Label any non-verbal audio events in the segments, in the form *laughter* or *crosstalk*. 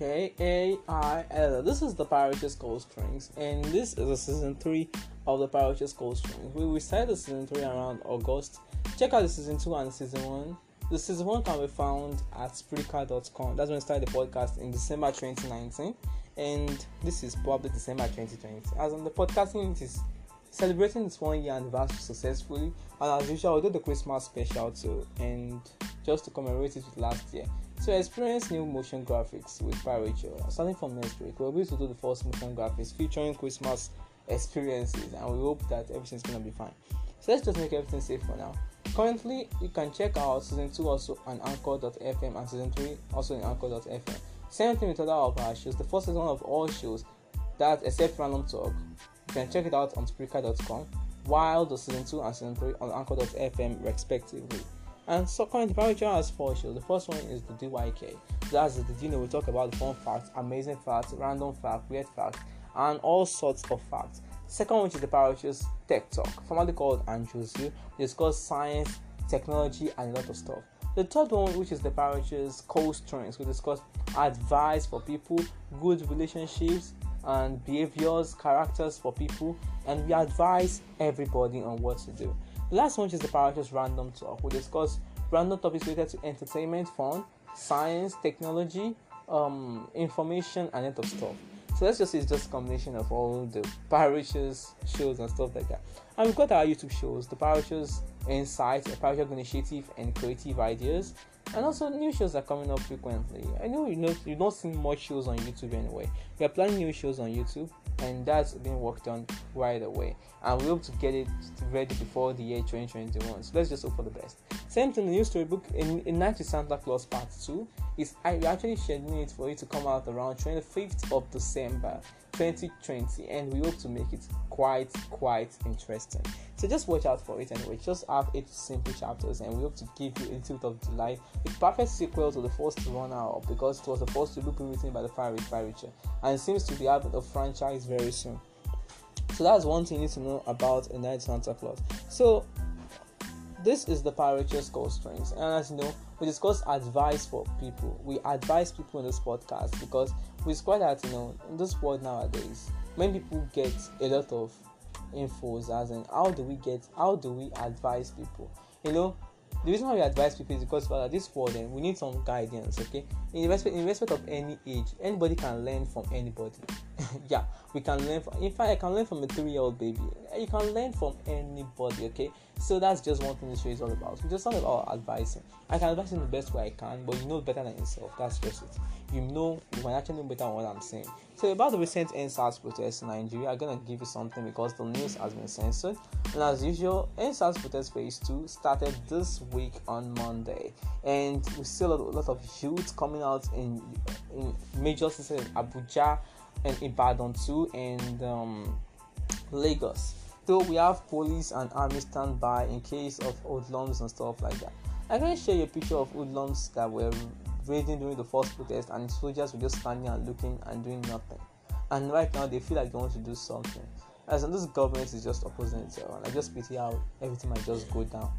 K A I L. This is the Pirates Codestrings, and this is a season three of the Pirates Codestrings. We, we started the season three around August. Check out the season two and season one. The season one can be found at Spreaker.com. That's when we started the podcast in December 2019, and this is probably December 2020. As on the podcasting, it is celebrating its one year anniversary successfully, and as usual, we do the Christmas special too, and just to commemorate it with last year. So experience new motion graphics with Pyrature. Starting from next week, we're going to do the first motion graphics featuring Christmas experiences, and we hope that everything's gonna be fine. So let's just make everything safe for now. Currently, you can check out season 2 also on Anchor.fm and season 3 also in Anchor.fm. Same thing with other of our shows. The first season of all shows, that except Random Talk, you can check it out on Spreaker.com, while the season 2 and season 3 on Anchor.fm respectively. And currently Pyrature has four shows. The first one is the DYK. That's the you know we talk about the fun facts, amazing facts, random facts, weird facts, and all sorts of facts. Second one is the Pyrature's Tech Talk, formerly called Andrews We discuss science, technology, and a lot of stuff. The third one, which is the Pyrature's Codestrings, we discuss advice for people, good relationships, and behaviors, characters for people, and we advise everybody on what to do. The last one is the Pyrature's Random Talk. We discuss random topics related to entertainment, fun, science, technology, um, information, and lot of stuff. So let's just say it's just a combination of all the Pyrature's shows and stuff like that. And we've got our YouTube shows, the Pyrature's Insights, the Pyrature's Initiative, and Creative Ideas. And also new shows are coming up frequently. I know you know you don't see much shows on YouTube anyway. We are planning new shows on YouTube and that's being worked on right away. And we hope to get it ready before the year 2021. So let's just hope for the best. Same thing, the new storybook in, in Night with Santa Claus Part 2 is I actually scheduling it for it to come out around 25th of December 2020, and we hope to make it quite quite interesting. So just watch out for it anyway. Just have eight simple chapters, and we hope to give you a little bit of delight. It's perfect sequel to the first runner up because it was the first to be written by the Fire Richard, and it seems to be out of the franchise very soon. So that's one thing you need to know about a Night Santa Claus. So this is the Pyrature's Codestrings, and as you know, we discuss advice for people. We advise people in this podcast because we discover that you know in this world nowadays, many people get a lot of infos as in how do we get how do we advise people? You know the reason why we advise people is because for this world then we need some guidance okay? In respect in respect of any age anybody can learn from anybody *laughs* yeah we can learn from in fact i can learn from a three-year-old baby. You can learn from anybody okay? So that's just one thing this show is all about. It's just all about advising. I can advise in the best way i can but you know better than yourself. That's just it. You know you can actually know better than what i'm saying. So about the recent EndSARS protests in Nigeria, I'm gonna give you something because the news has been censored. And as usual, EndSARS protest phase two started this week on Monday, and we see a lot, a lot of youth coming out in in major cities in Abuja and Ibadan too, and um, Lagos. Though we have police and army standby in case of hoodlums and stuff like that. I'm gonna share you a picture of hoodlums that were raiding during the first protest, and soldiers were just standing and looking and doing nothing. And right now, they feel like they want to do something. As in, this government is just opposing itself, and I just pity how everything might just go down.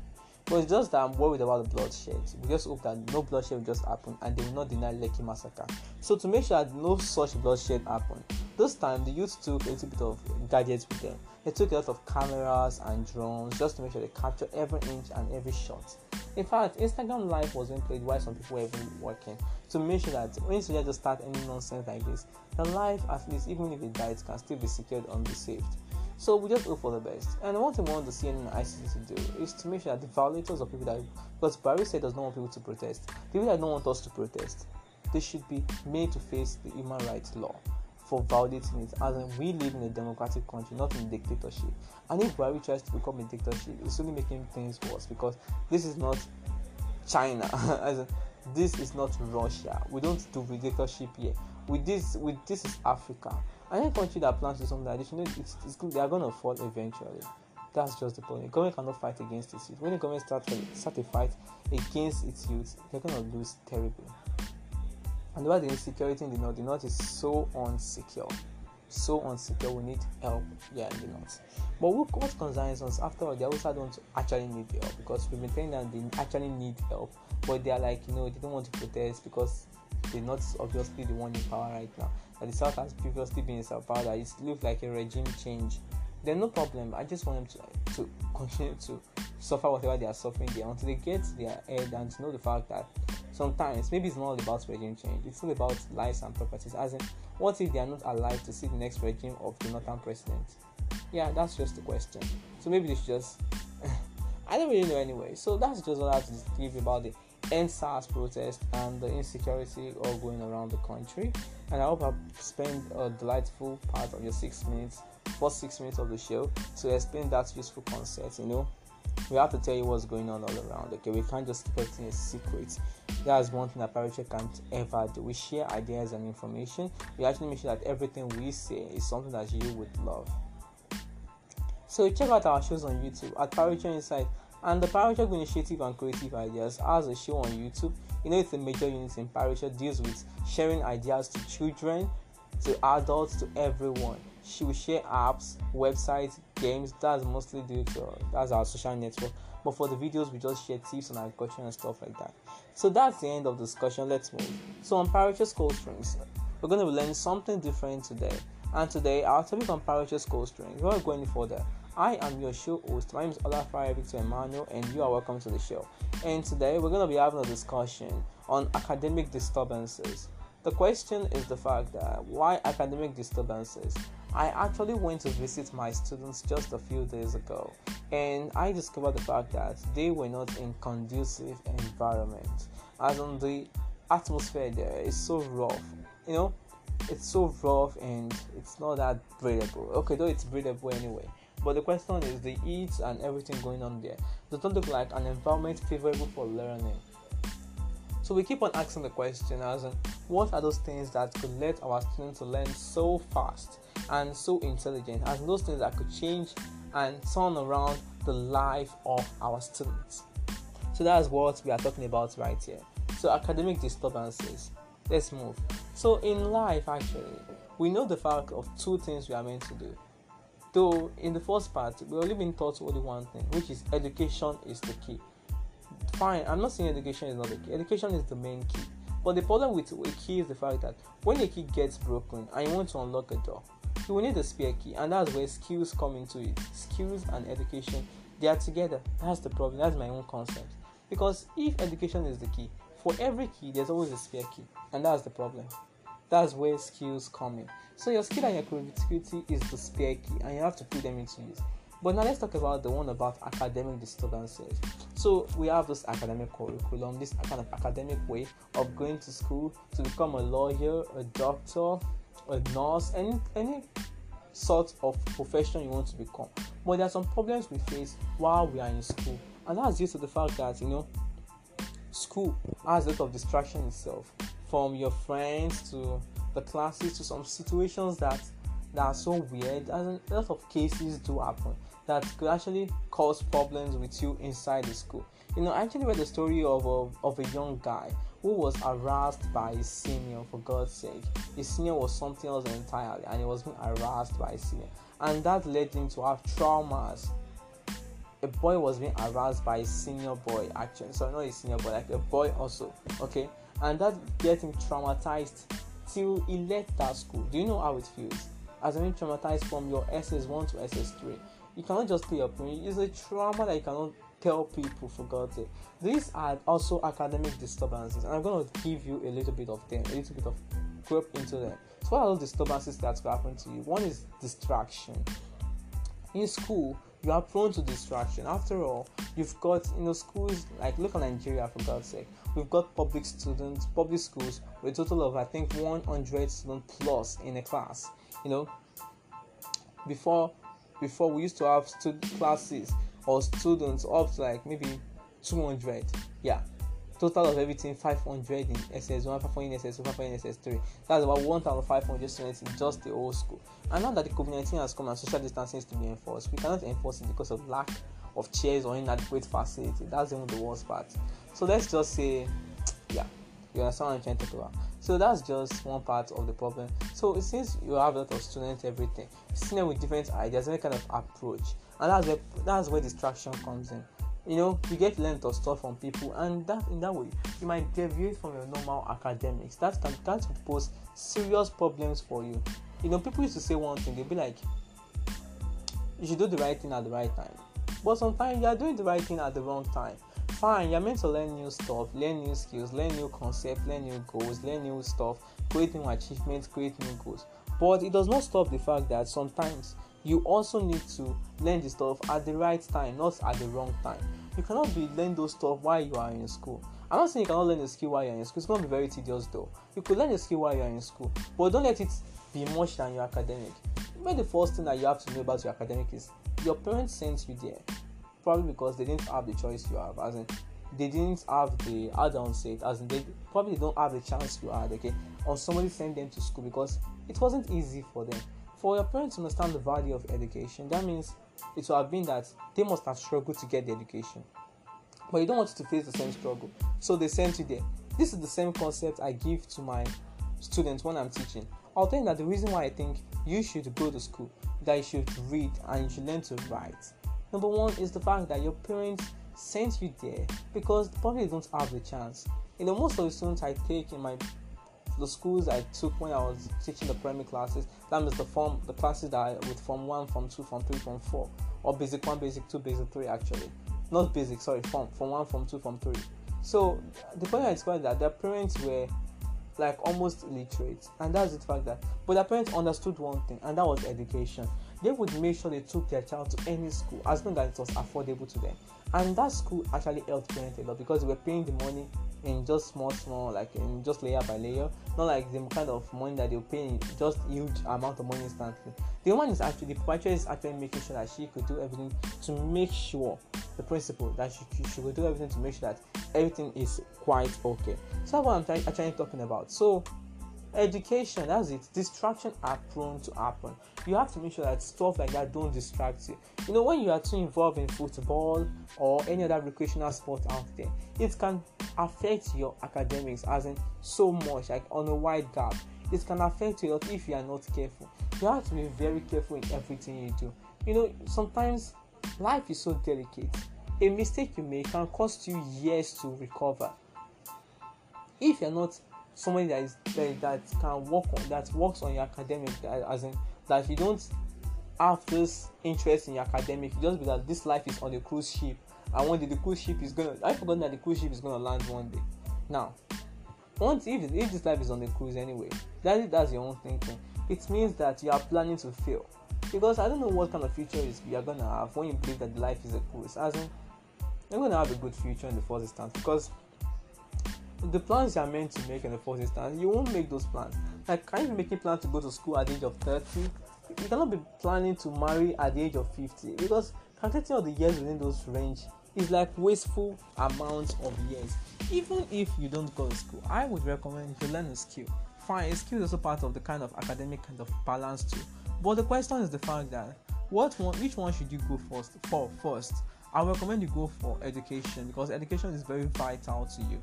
But it's just that I'm worried about the bloodshed. We just hope that no bloodshed will just happen and they will not deny Lekki massacre. So to make sure that no such bloodshed happen, this time the youth took a little bit of gadgets with them. They took a lot of cameras and drones just to make sure they capture every inch and every shot. In fact, Instagram Live was being played while some people were even working to make sure that when you just start any nonsense like this, the life, at least even if it dies can still be secured and be saved. So we just hope for the best. And one thing we want the CNN and ICC to do is to make sure that the violators of people that because Barry said does not want people to protest, people that don't want us to protest, they should be made to face the human rights law for violating it. As in, we live in a democratic country, not in a dictatorship. And if Buhari tries to become a dictatorship, it's only making things worse because this is not China. *laughs* As in, this is not Russia. We don't do dictatorship here. With this, with this is Africa. Any country that plans to do something like this, you know, it's, it's, they are going to fall eventually. That's just the point. The government cannot fight against its youth. When the government starts start a fight against its youth, they're going to lose terribly. And about the insecurity in the north, the north is so unsecure. So unsecure, we need help yeah, in the north. But what, concerns us, after all, they also don't actually need help because we've been telling them they actually need help, but they are like, you know, they don't want to protest because they're not obviously the one in power right now. That the South has previously been in South power, that it looks like a regime change. Then no problem. I just want them to to continue to suffer whatever they are suffering there until they get their head and know the fact that sometimes maybe it's not all about regime change, it's all about lives and properties. As in, what if they are not alive to see the next regime of the Northern president? Yeah, that's just the question. So maybe they should just *laughs* I don't really know anyway. So that's just what I have to give you about the EndSARS protest and the insecurity all going around the country. And I hope I've spent a delightful part of your six minutes, first six minutes of the show to explain that useful concept. You know, we have to tell you what's going on all around. Okay, we can't just keep everything a secret. That's one thing that Parachair can't ever do. We share ideas and information. We actually make sure that everything we say is something that you would love. So check out our shows on YouTube at Parachair Insight and the Parachair Initiative and Creative Ideas has a show on YouTube. You know, it's a major unit in Parachair, deals with sharing ideas to children, to adults, to everyone. She will share apps, websites, games. That's mostly due to that's our social network. But for the videos, we just share tips on agriculture and stuff like that. So that's the end of the discussion. Let's move. So on Parachair Codestrings, we're going to be learning something different today. And today, our topic on Parachair Codestrings, we're not going further. I am your show host. My name is Olafare Victor Emmanuel, and you are welcome to the show. And today we're going to be having a discussion on academic disturbances. The question is the fact that why academic disturbances? I actually went to visit my students just a few days ago, and I discovered the fact that they were not in conducive environment. As on the atmosphere there is so rough, you know, it's so rough and it's not that breathable. Okay, though it's breathable anyway but the question is the heat and everything going on there does not look like an environment favorable for learning. So we keep on asking the question as in, what are those things that could let our students learn so fast and so intelligent as those things that could change and turn around the life of our students. So that's what we are talking about right here. So academic disturbances. Let's move. So in life actually, we know the fact of two things we are meant to do. Though in the first part, we only been taught only one thing, which is education is the key. Fine, I'm not saying education is not the key. Education is the main key. But the problem with a key is the fact that when a key gets broken and you want to unlock a door, you will need a spare key, and that's where skills come into it. Skills and education, they are together. That's the problem. That's my own concept. Because if education is the key, for every key, there's always a spare key, and that's the problem. That's where skills come in. So your skill and your creativity is the spare key, and you have to put them into use. But now let's talk about the one about academic disturbances. So we have this academic curriculum, this kind of academic way of going to school to become a lawyer, a doctor, a nurse, any any sort of profession you want to become. But there are some problems we face while we are in school, and that's due to the fact that you know school has a lot of distraction itself from your friends to the classes to some situations that that are so weird and a lot of cases do happen that could actually cause problems with you inside the school. You know i actually read the story of a, of a young guy who was harassed by his senior for god's sake. His senior was something else entirely and he was being harassed by his senior. And that led him to have traumas. A boy was being harassed by a senior boy actually. So not a senior boy like a boy also okay and that gets him traumatized till he left that school. Do you know how it feels? As being traumatized from your SS1 to SS3. You cannot just your parents. It's a trauma that you cannot tell people for God's sake. These are also academic disturbances, and I'm going to give you a little bit of them, a little bit of group into them. So, what are those disturbances that will happen to you? One is distraction. In school, you are prone to distraction. After all, you've got you know schools like look at Nigeria for God's sake. We've got public students, public schools with a total of I think 100 students plus in a class. You know, before before we used to have student classes or students up to like maybe 200. Yeah, total of everything 500 in SS1, 500 in SS2, 500 in SS3. That's about 1,500 students in just the whole school. And now that the COVID 19 has come and social distancing is to be enforced, we cannot enforce it because of lack of chairs or inadequate facility. That's even the worst part. So let's just say, *tsk* yeah, you understand what I'm trying to talk about. So that's just one part of the problem. So since you have a lot of students, everything, seeing with different ideas, any kind of approach, and that's where that's where distraction comes in. you know you get length of stuff from people and that in that way you might deviate from your normal academics that can that could pose serious problems for you you know people used to say one thing they'd be like you should do the right thing at the right time but sometimes you are doing the right thing at the wrong time fine you're meant to learn new stuff learn new skills learn new concepts learn new goals learn new stuff create new achievements create new goals but it does not stop the fact that sometimes you also need to learn the stuff at the right time, not at the wrong time. You cannot be learning those stuff while you are in school. I'm not saying you cannot learn the skill while you're in school. It's to be very tedious though. You could learn the skill while you're in school, but don't let it be much than your academic. Maybe the first thing that you have to know about your academic is your parents sent you there, probably because they didn't have the choice you have. As in, they didn't have the add-on set, as in they probably don't have the chance you had. Okay, or somebody sent them to school because it wasn't easy for them for your parents to understand the value of education, that means it would have been that they must have struggled to get the education. But you don't want to face the same struggle. So they sent you there. This is the same concept I give to my students when I'm teaching. I'll tell you that the reason why I think you should go to school, that you should read and you should learn to write. Number one is the fact that your parents sent you there because probably don't have the chance. You know, most of the students I take in my the schools I took when I was teaching the primary classes, that means the form the classes that I would form one, form two, form three, form four, or basic one, basic two, basic three actually. Not basic, sorry, form form one, form two, form three. So the point I explained that their parents were like almost illiterate, and that's the fact that but their parents understood one thing, and that was education. They would make sure they took their child to any school as long as it was affordable to them. And that school actually helped parents a lot because they were paying the money in just small small like in just layer by layer not like the kind of money that they'll paying just huge amount of money instantly the woman is actually the proprietor is actually making sure that she could do everything to make sure the principal that she, she will do everything to make sure that everything is quite okay. So that's what i'm trying, actually talking about. So education that's it. Distraction are prone to happen. You have to make sure that stuff like that don't distract you. You know when you are too involved in football or any other recreational sport out there it can affect your academics as in so much like on a wide gap. It can affect you if you are not careful. You have to be very careful in everything you do. You know sometimes life is so delicate. A mistake you make can cost you years to recover. If you're not somebody that is that, that can work on that works on your academic as in that you don't have this interest in your academic just be that this life is on a cruise ship. And one the cruise ship is gonna i forgot that the cruise ship is gonna land one day. Now once if, if this life is on a cruise anyway that that's your own thinking. It means that you are planning to fail because i don't know what kind of future is you are gonna have when you believe that life is a cruise as in you're gonna have a good future in the first instance because the plans you are meant to make in the first instance, you won't make those plans. Like, can you be making plans to go to school at the age of 30? You cannot be planning to marry at the age of 50 because calculating all the years within those range is like wasteful amounts of years. Even if you don't go to school, I would recommend you learn a skill. Fine, a skill is also part of the kind of academic kind of balance too. But the question is the fact that what one, which one should you go first for first? I recommend you go for education because education is very vital to you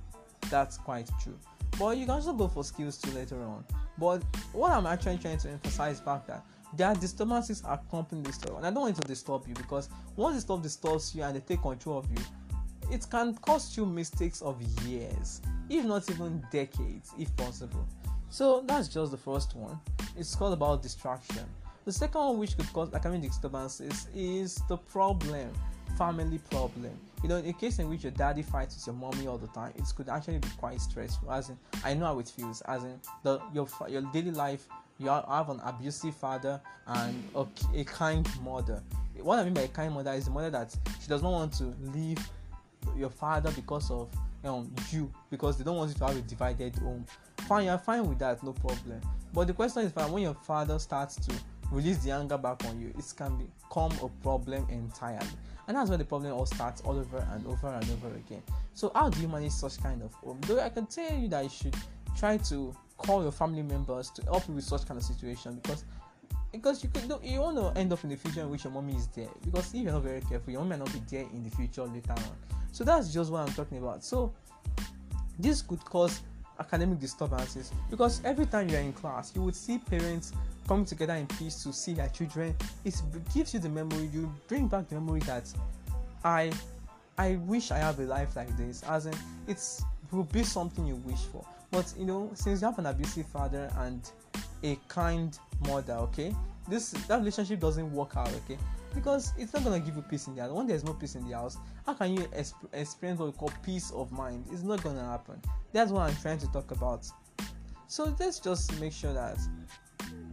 that's quite true. But you can also go for skills too later on. But what I'm actually trying to emphasize back that there are disturbances accompanying this story, and I don't want to disturb you because once the stuff disturbs you and they take control of you, it can cost you mistakes of years, if not even decades, if possible. So that's just the first one. It's called about distraction. The second one, which could cause academic disturbances, is the problem family problem. You know, in a case in which your daddy fights with your mommy all the time, it could actually be quite stressful. As in, I know how it feels. As in, the your your daily life, you have an abusive father and a, a kind mother. What I mean by a kind mother is the mother that she does not want to leave your father because of um, you, because they don't want you to have a divided home. Fine, you're fine with that, no problem. But the question is, when your father starts to release the anger back on you, it can become a problem entirely. And that's where the problem all starts all over and over and over again. So how do you manage such kind of home? Though i can tell you that you should try to call your family members to help you with such kind of situation because because you could you want to end up in the future in which your mommy is there. Because if you're not very careful your mom might not be there in the future later on. So that's just what i'm talking about. So this could cause academic disturbances because every time you're in class you would see parents coming together in peace to see their children it gives you the memory you bring back the memory that i I wish I have a life like this. As in, it's will be something you wish for. But you know, since you have an abusive father and a kind mother, okay, this that relationship doesn't work out, okay, because it's not gonna give you peace in the house. When there's no peace in the house, how can you exp- experience what we call peace of mind? It's not gonna happen. That's what I'm trying to talk about. So let's just make sure that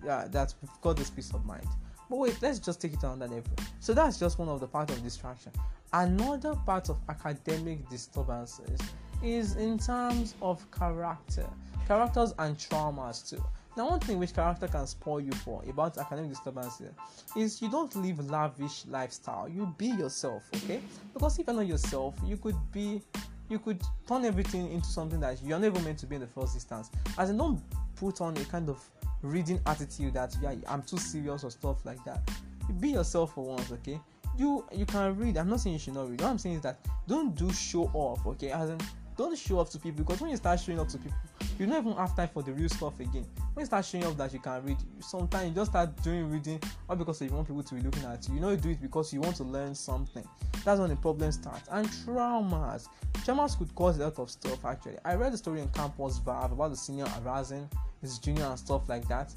yeah that we've got this peace of mind. But wait, let's just take it on that level. So that's just one of the part of distraction. Another part of academic disturbances is in terms of character, characters and traumas too. Now, one thing which character can spoil you for about academic disturbances is you don't live lavish lifestyle. You be yourself, okay? Because if you're not yourself, you could be, you could turn everything into something that you're never meant to be in the first instance. As in, don't put on a kind of reading attitude that yeah, I'm too serious or stuff like that. You be yourself for once, okay? You you can read. I'm not saying you should not read. What I'm saying is that don't do show off, okay? As in, don't show off to people because when you start showing off to people, you don't even have time for the real stuff again. When you start showing off that you can read, sometimes you just start doing reading not because you want people to be looking at you. You know you do it because you want to learn something. That's when the problem starts. And traumas. Traumas could cause a lot of stuff actually. I read the story in Campus Vibe about the senior harassing his junior and stuff like that.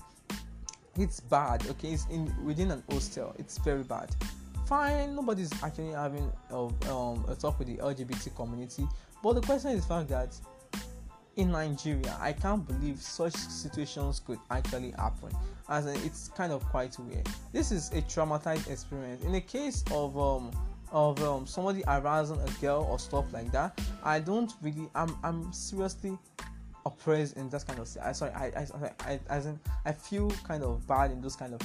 It's bad, okay? It's in within an hostel. It's very bad fine nobody's actually having a, um, a talk with the lgbt community but the question is the fact that in Nigeria, I can't believe such situations could actually happen. As it's kind of quite weird. This is a traumatized experience. In the case of um of um, somebody harassing a girl or stuff like that, I don't really. I'm I'm seriously oppressed in that kind of. I sorry. I I, I, I, I, I feel kind of bad in those kind of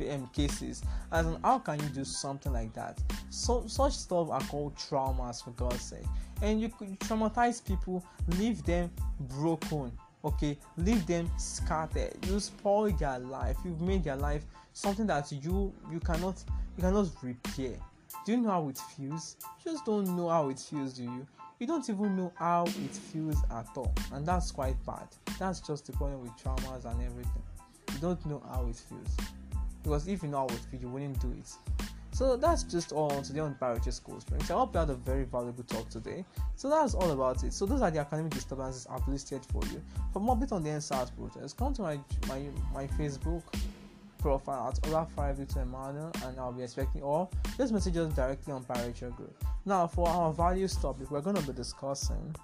um, cases. As in, how can you do something like that? So such stuff are called traumas for God's sake. And you could traumatize people, leave them broken. Okay, leave them scattered. You spoil their life. You've made their life something that you you cannot you cannot repair. Do you know how it feels? Just don't know how it feels, do you? You don't even know how it feels at all, and that's quite bad. That's just the problem with traumas and everything. You don't know how it feels because if you know how it feels, you wouldn't do it. So that's just all today on Paracha's School Springs. I hope you had a very valuable talk today. So that's all about it. So those are the academic disturbances I've listed for you. For more bit on the EndSARS protest, come to my my, my Facebook profile at Ola5 Victor and I'll be expecting all just message us directly on Paracha Group. Now for our values topic, we're gonna be discussing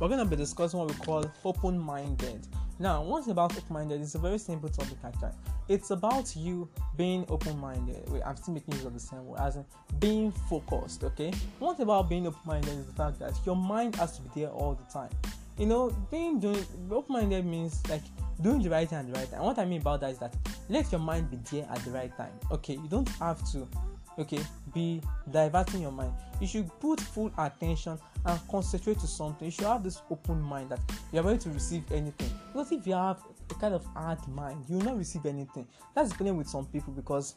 we're going to be discussing what we call open minded. Now, one thing about open minded is a very simple topic, actually. It's about you being open minded. Wait, I'm still making use of the same word as in being focused, okay? what about being open minded is the fact that your mind has to be there all the time. You know, being doing open minded means like doing the right thing at the right time. what I mean about that is that let your mind be there at the right time. Okay, you don't have to okay be diverting your mind you should put full attention and concentrate to something you should have this open mind that you're ready to receive anything. Because if you have a kind of hard mind you will not receive anything. That's the problem with some people because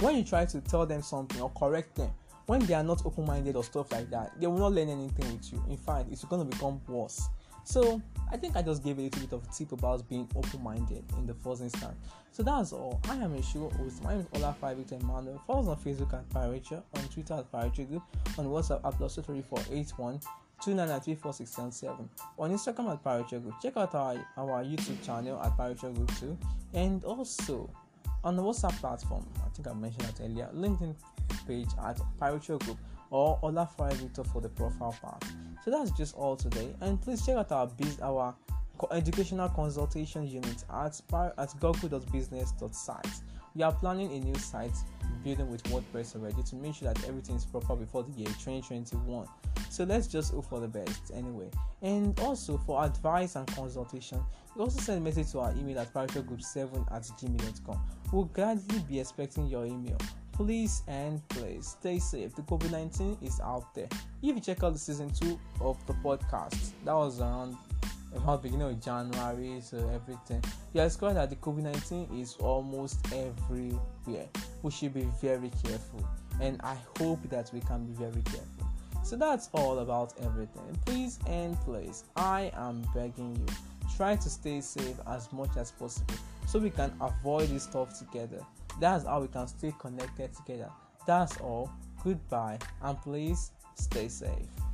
when you try to tell them something or correct them when they are not open-minded or stuff like that they will not learn anything with you. In fact it's going to become worse so I think I just gave a little bit of tip about being open-minded in the first instance. So that's all. I am a show host. My name is Ola Victor Emmanuel. Follow us on Facebook at Paracha, on Twitter at Paracha Group, on WhatsApp at plus two three four eight one two nine nine three four six seven seven. On Instagram at Paracha Group. Check out our, our YouTube channel at Paracha Group too. And also on the WhatsApp platform, I think I mentioned that earlier, LinkedIn page at Paracha Group or Olafai Victor for the profile part. So that's just all today. And please check out our biz our educational consultation unit at at goku.business.site. We are planning a new site building with WordPress already to make sure that everything is proper before the year 2021. So let's just hope for the best anyway. And also for advice and consultation, you also send a message to our email at parachogroup7 at gmail.com. We'll gladly be expecting your email please and please stay safe. The COVID 19 is out there. If you check out the season two of the podcast, that was around about beginning of January, so everything. You are discovered that the COVID 19 is almost everywhere. We should be very careful, and I hope that we can be very careful. So that's all about everything. Please and please, I am begging you, try to stay safe as much as possible so we can avoid this stuff together. That's how we can stay connected together. That's all. Goodbye, and please stay safe.